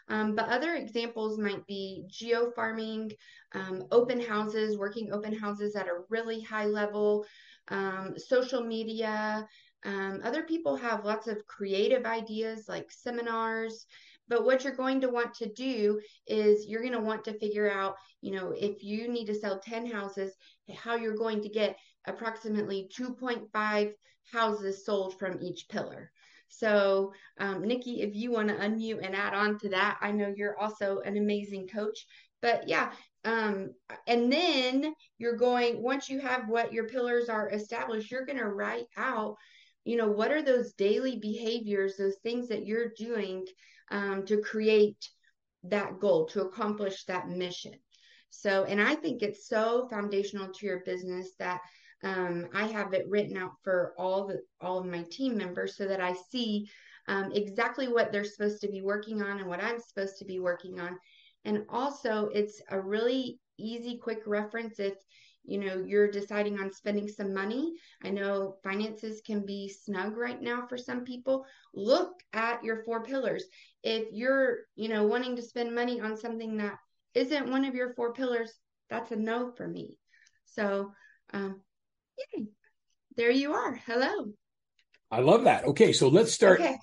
Um, but other examples might be geo farming, um, open houses, working open houses at a really high level, um, social media. Um, other people have lots of creative ideas like seminars. But what you're going to want to do is you're going to want to figure out, you know, if you need to sell 10 houses, how you're going to get approximately 2.5 houses sold from each pillar. So, um, Nikki, if you want to unmute and add on to that, I know you're also an amazing coach. But yeah, um, and then you're going, once you have what your pillars are established, you're going to write out, you know, what are those daily behaviors, those things that you're doing um, to create that goal, to accomplish that mission. So, and I think it's so foundational to your business that um, I have it written out for all the all of my team members so that I see um, exactly what they're supposed to be working on and what I'm supposed to be working on. And also, it's a really easy, quick reference if you know you're deciding on spending some money. I know finances can be snug right now for some people. Look at your four pillars. If you're you know wanting to spend money on something that isn't one of your four pillars, that's a no for me. So um, Yay. There you are. Hello. I love that. Okay, so let's start. Okay.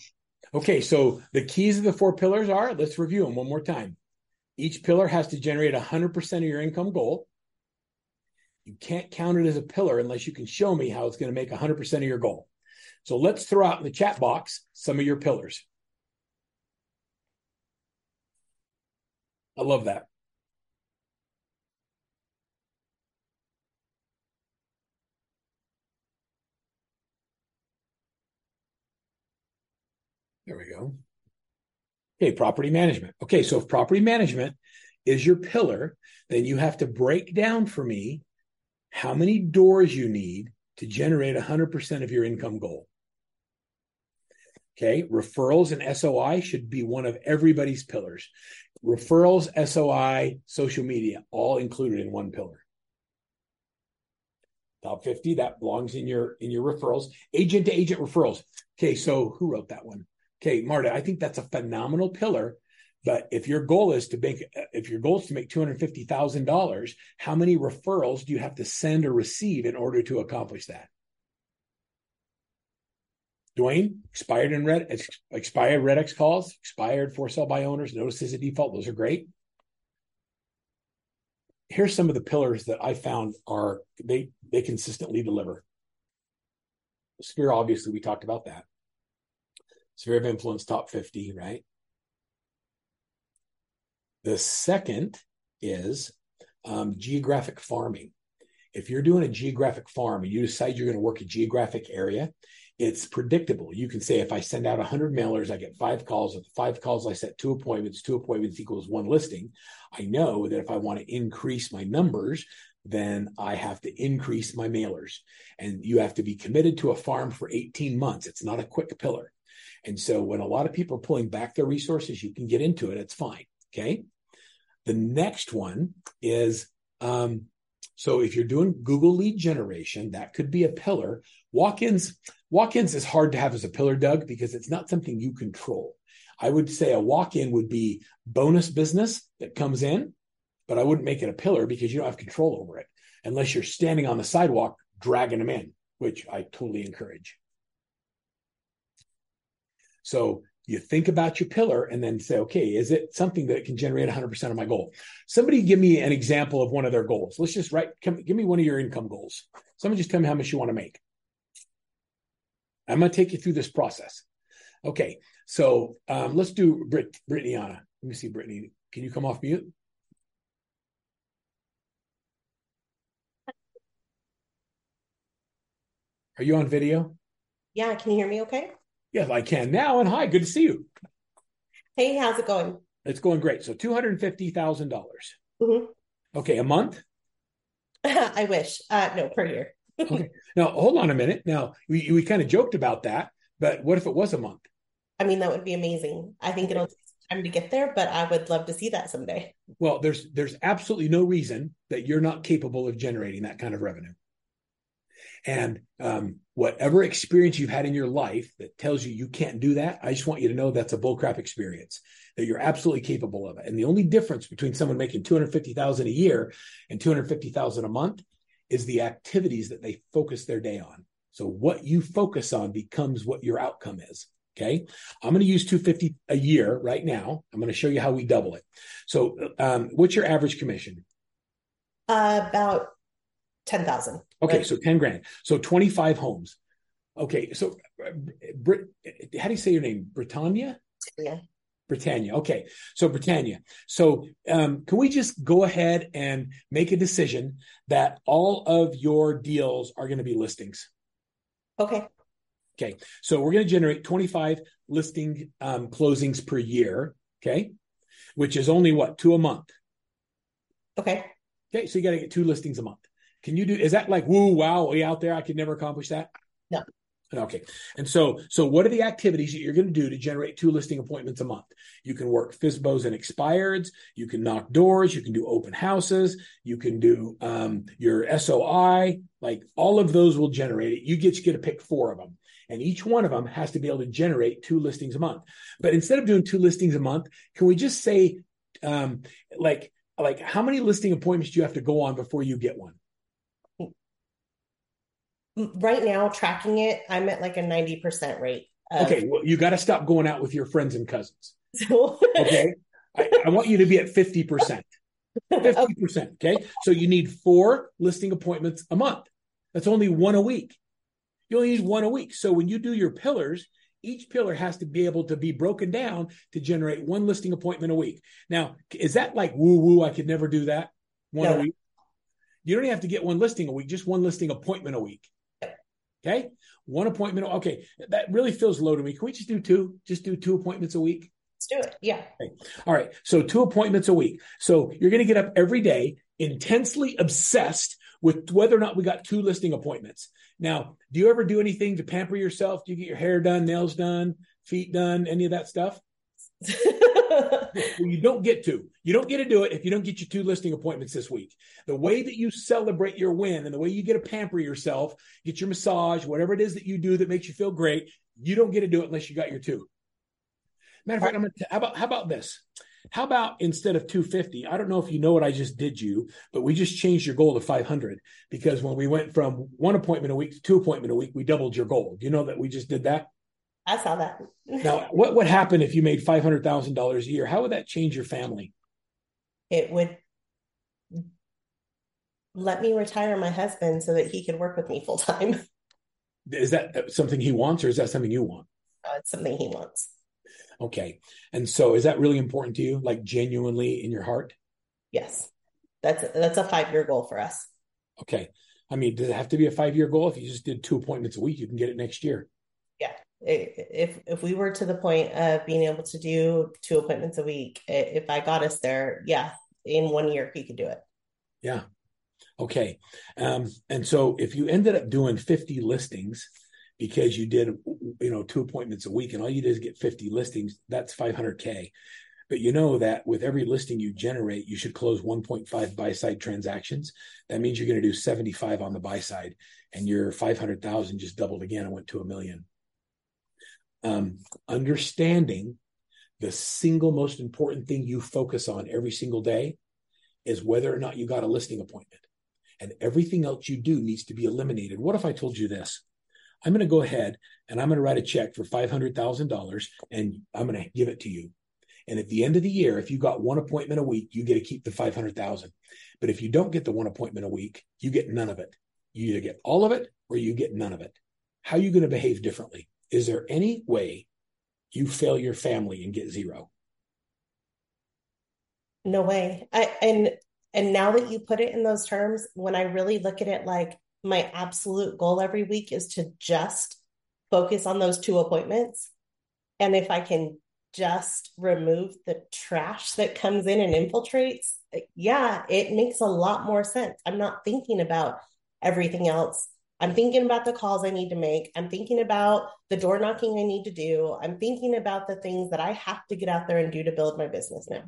okay, so the keys of the four pillars are let's review them one more time. Each pillar has to generate 100% of your income goal. You can't count it as a pillar unless you can show me how it's going to make 100% of your goal. So let's throw out in the chat box some of your pillars. I love that. There we go. Okay, property management. Okay, so if property management is your pillar, then you have to break down for me how many doors you need to generate 100% of your income goal. Okay, referrals and SOI should be one of everybody's pillars. Referrals, SOI, social media, all included in one pillar. Top 50, that belongs in your in your referrals. Agent to agent referrals. Okay, so who wrote that one? Okay, Marta, I think that's a phenomenal pillar. But if your goal is to make, if your goal is to make two hundred fifty thousand dollars, how many referrals do you have to send or receive in order to accomplish that? Dwayne, expired and red, expired Red X calls, expired for sale by owners, notices of default. Those are great. Here's some of the pillars that I found are they they consistently deliver. Sphere, obviously, we talked about that. Sphere of influence top 50, right? The second is um, geographic farming. If you're doing a geographic farm and you decide you're going to work a geographic area, it's predictable. You can say, if I send out 100 mailers, I get five calls. With five calls, I set two appointments. Two appointments equals one listing. I know that if I want to increase my numbers, then I have to increase my mailers. And you have to be committed to a farm for 18 months. It's not a quick pillar. And so when a lot of people are pulling back their resources, you can get into it. It's fine. Okay. The next one is um, so if you're doing Google lead generation, that could be a pillar. Walk-ins, walk-ins is hard to have as a pillar, Doug, because it's not something you control. I would say a walk-in would be bonus business that comes in, but I wouldn't make it a pillar because you don't have control over it unless you're standing on the sidewalk dragging them in, which I totally encourage. So you think about your pillar and then say, okay, is it something that can generate 100% of my goal? Somebody give me an example of one of their goals. Let's just write, come, give me one of your income goals. Someone just tell me how much you want to make. I'm going to take you through this process. Okay, so um, let's do Brit- Brittany Anna. Let me see, Brittany. Can you come off mute? Are you on video? Yeah, can you hear me okay? Yes, I can now. And hi, good to see you. Hey, how's it going? It's going great. So two hundred fifty thousand dollars. Mm-hmm. Okay, a month. [LAUGHS] I wish. Uh, no, per year. [LAUGHS] okay. Now hold on a minute. Now we we kind of joked about that, but what if it was a month? I mean, that would be amazing. I think it'll take time to get there, but I would love to see that someday. Well, there's there's absolutely no reason that you're not capable of generating that kind of revenue. And um, whatever experience you've had in your life that tells you you can't do that, I just want you to know that's a bullcrap experience. That you're absolutely capable of it. And the only difference between someone making two hundred fifty thousand a year and two hundred fifty thousand a month is the activities that they focus their day on. So what you focus on becomes what your outcome is. Okay. I'm going to use 250 a year right now. I'm going to show you how we double it. So, um, what's your average commission? Uh, about 10,000. Okay, so 10 grand. So 25 homes. Okay, so Brit, how do you say your name? Britannia? Yeah. Britannia. Okay, so Britannia. So um, can we just go ahead and make a decision that all of your deals are going to be listings? Okay. Okay, so we're going to generate 25 listing um, closings per year. Okay, which is only what two a month. Okay. Okay, so you got to get two listings a month. Can you do? Is that like woo wow way out there? I could never accomplish that. No. Okay. And so, so what are the activities that you're going to do to generate two listing appointments a month? You can work FSBOs and expireds. You can knock doors. You can do open houses. You can do um, your SOI. Like all of those will generate it. You get you get to pick four of them, and each one of them has to be able to generate two listings a month. But instead of doing two listings a month, can we just say, um, like, like how many listing appointments do you have to go on before you get one? Right now tracking it i'm at like a 90% rate of- okay well you got to stop going out with your friends and cousins. [LAUGHS] Okay? I, I, want you to be at 50% 50% [LAUGHS] okay. so you need four listing appointments a month. That's only one a week. You only need one a week. So when you do your pillars each pillar has to be able to be broken down to generate one listing appointment a week. Now is that like woo woo i could never do that? One no. a week? You don't have to get one listing a week just one listing appointment a week Okay. One appointment. Okay. That really feels low to me. Can we just do two? Just do two appointments a week? Let's do it. Yeah. Okay. All right. So two appointments a week. So you're going to get up every day, intensely obsessed with whether or not we got two listing appointments. Now, do you ever do anything to pamper yourself? Do you get your hair done, nails done, feet done, any of that stuff? [LAUGHS] well, you don't get to. You don't get to do it if you don't get your two listing appointments this week. The way that you celebrate your win and the way you get to pamper yourself, get your massage, whatever it is that you do that makes you feel great, you don't get to do it unless you got your two. Matter of fact, I'm gonna, how about how about this? How about instead of 250? I don't know if you know what I just did you, but we just changed your goal to 500 because when we went from one appointment a week to two appointment a week, we doubled your goal. Do you know that we just did that? I saw that. now, what would happen if you made five hundred thousand dollars a year? How would that change your family? It would let me retire my husband so that he could work with me full time. Is that something he wants, or is that something you want? Uh, it's something he wants. Okay, and so is that really important to you? Like genuinely in your heart? Yes, that's that's a five year goal for us. Okay, I mean, does it have to be a five year goal? If you just did two appointments a week, you can get it next year if if we were to the point of being able to do two appointments a week, if I got us there, yeah, in one year he could do it. Yeah. Okay. Um, and so if you ended up doing 50 listings, because you did you know two appointments a week and all you did is get 50 listings that's 500k but you know that with every listing you generate you should close 1.5 buy side transactions that means you're going to do 75 on the buy side and your 500000 just doubled again and went to a million um, understanding the single most important thing you focus on every single day is whether or not you got a listing appointment and everything else you do needs to be eliminated what if i told you this I'm going to go ahead and I'm going to write a check for $500,000 and I'm going to give it to you. And at the end of the year, if you got one appointment a week, you get to keep the 500,000. But if you don't get the one appointment a week, you get none of it. You either get all of it or you get none of it. How are you going to behave differently? Is there any way you fail your family and get zero? No way. I, and and now that you put it in those terms, when I really look at it like my absolute goal every week is to just focus on those two appointments. And if I can just remove the trash that comes in and infiltrates, yeah, it makes a lot more sense. I'm not thinking about everything else. I'm thinking about the calls I need to make. I'm thinking about the door knocking I need to do. I'm thinking about the things that I have to get out there and do to build my business now.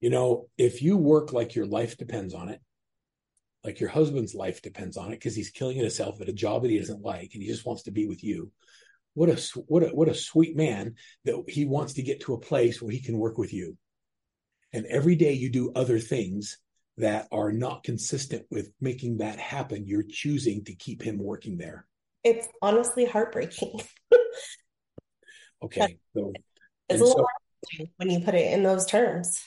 You know, if you work like your life depends on it, like your husband's life depends on it because he's killing himself at a job that he doesn't like and he just wants to be with you what a what a what a sweet man that he wants to get to a place where he can work with you and every day you do other things that are not consistent with making that happen you're choosing to keep him working there it's honestly heartbreaking [LAUGHS] okay so it's a little so, when you put it in those terms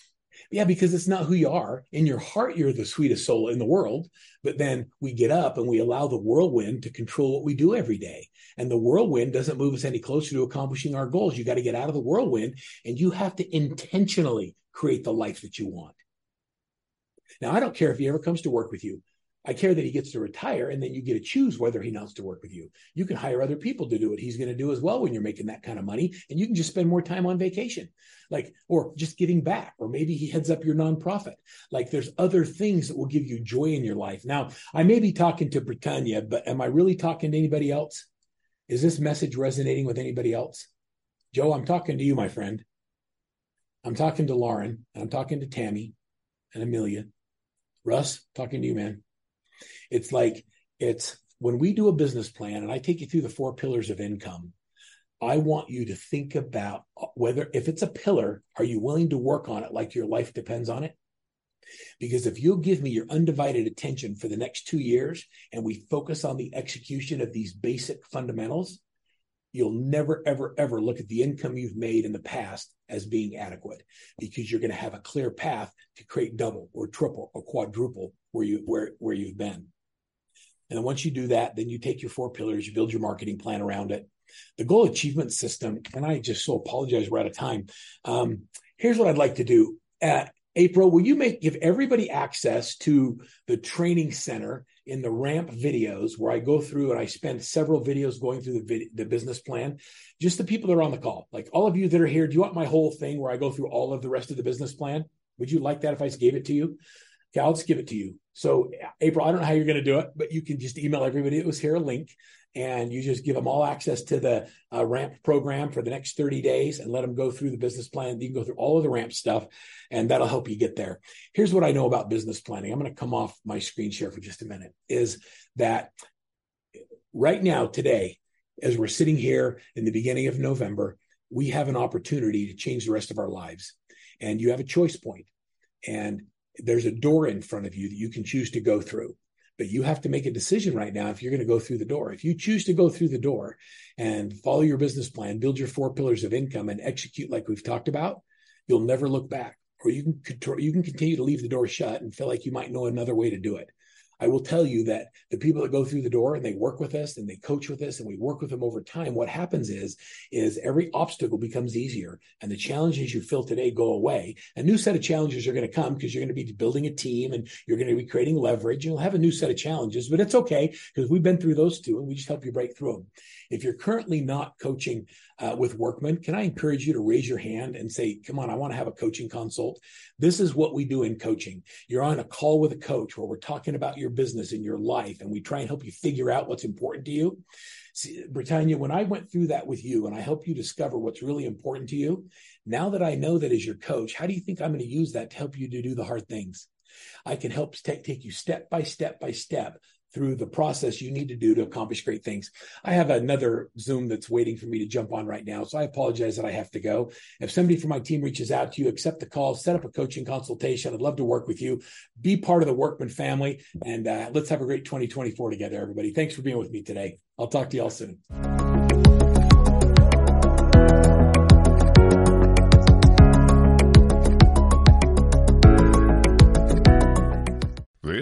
yeah, because it's not who you are. In your heart, you're the sweetest soul in the world. But then we get up and we allow the whirlwind to control what we do every day. And the whirlwind doesn't move us any closer to accomplishing our goals. You got to get out of the whirlwind and you have to intentionally create the life that you want. Now, I don't care if he ever comes to work with you. I care that he gets to retire and then you get to choose whether he wants to work with you. You can hire other people to do what he's going to do as well when you're making that kind of money and you can just spend more time on vacation. Like or just giving back or maybe he heads up your nonprofit. Like there's other things that will give you joy in your life. Now, I may be talking to Britannia, but am I really talking to anybody else? Is this message resonating with anybody else? Joe, I'm talking to you, my friend. I'm talking to Lauren and I'm talking to Tammy and Amelia. Russ, talking to you, man. It's like it's when we do a business plan and I take you through the four pillars of income, I want you to think about uh, whether, if it's a pillar, are you willing to work on it like your life depends on it? Because if you'll give me your undivided attention for the next two years and we focus on the execution of these basic fundamentals, you'll never, ever, ever look at the income you've made in the past as being adequate because you're going to have a clear path to create double or triple or quadruple where you where where you've been. And then once you do that, then you take your four pillars, you build your marketing plan around it. The goal achievement system, and I just so apologize, we're out of time. Um, here's what I'd like to do. Uh, April, will you make give everybody access to the training center in the ramp videos where I go through and I spend several videos going through the vid- the business plan. Just the people that are on the call, like all of you that are here. Do you want my whole thing where I go through all of the rest of the business plan? Would you like that if I gave it to you? Okay, I'll just give it to you. So, April, I don't know how you're going to do it, but you can just email everybody that was here a link and you just give them all access to the uh, ramp program for the next 30 days and let them go through the business plan. You can go through all of the ramp stuff and that'll help you get there. Here's what i know about business planning. I'm going to come off my screen share for just a minute is that right now today as we're sitting here in the beginning of november we have an opportunity to change the rest of our lives. And you have a choice point and there's a door in front of you that you can choose to go through but you have to make a decision right now if you're going to go through the door. If you choose to go through the door and follow your business plan, build your four pillars of income and execute like we've talked about, you'll never look back. Or you can you can continue to leave the door shut and feel like you might know another way to do it. I will tell you that the people that go through the door and they work with us and they coach with us and we work with them over time, what happens is, is every obstacle becomes easier and the challenges you feel today go away. A new set of challenges are going to come because you're going to be building a team and you're going to be creating leverage. You'll have a new set of challenges, but it's okay because we've been through those two and we just help you break through them. If you're currently not coaching uh, with Workman, can I encourage you to raise your hand and say, come on, I want to have a coaching consult? This is what we do in coaching. You're on a call with a coach where we're talking about your business and your life, and we try and help you figure out what's important to you. See, Britannia, when I went through that with you and I help you discover what's really important to you, now that I know that as your coach, how do you think I'm going to use that to help you to do the hard things? I can help take, take you step by step by step through the process you need to do to accomplish great things. I have another Zoom that's waiting for me to jump on right now. So I apologize that I have to go. If somebody from my team reaches out to you, accept the call, set up a coaching consultation. I'd love to work with you. Be part of the Workman family. And uh, let's have a great 2024 together, everybody. Thanks for being with me today. I'll talk to you all soon.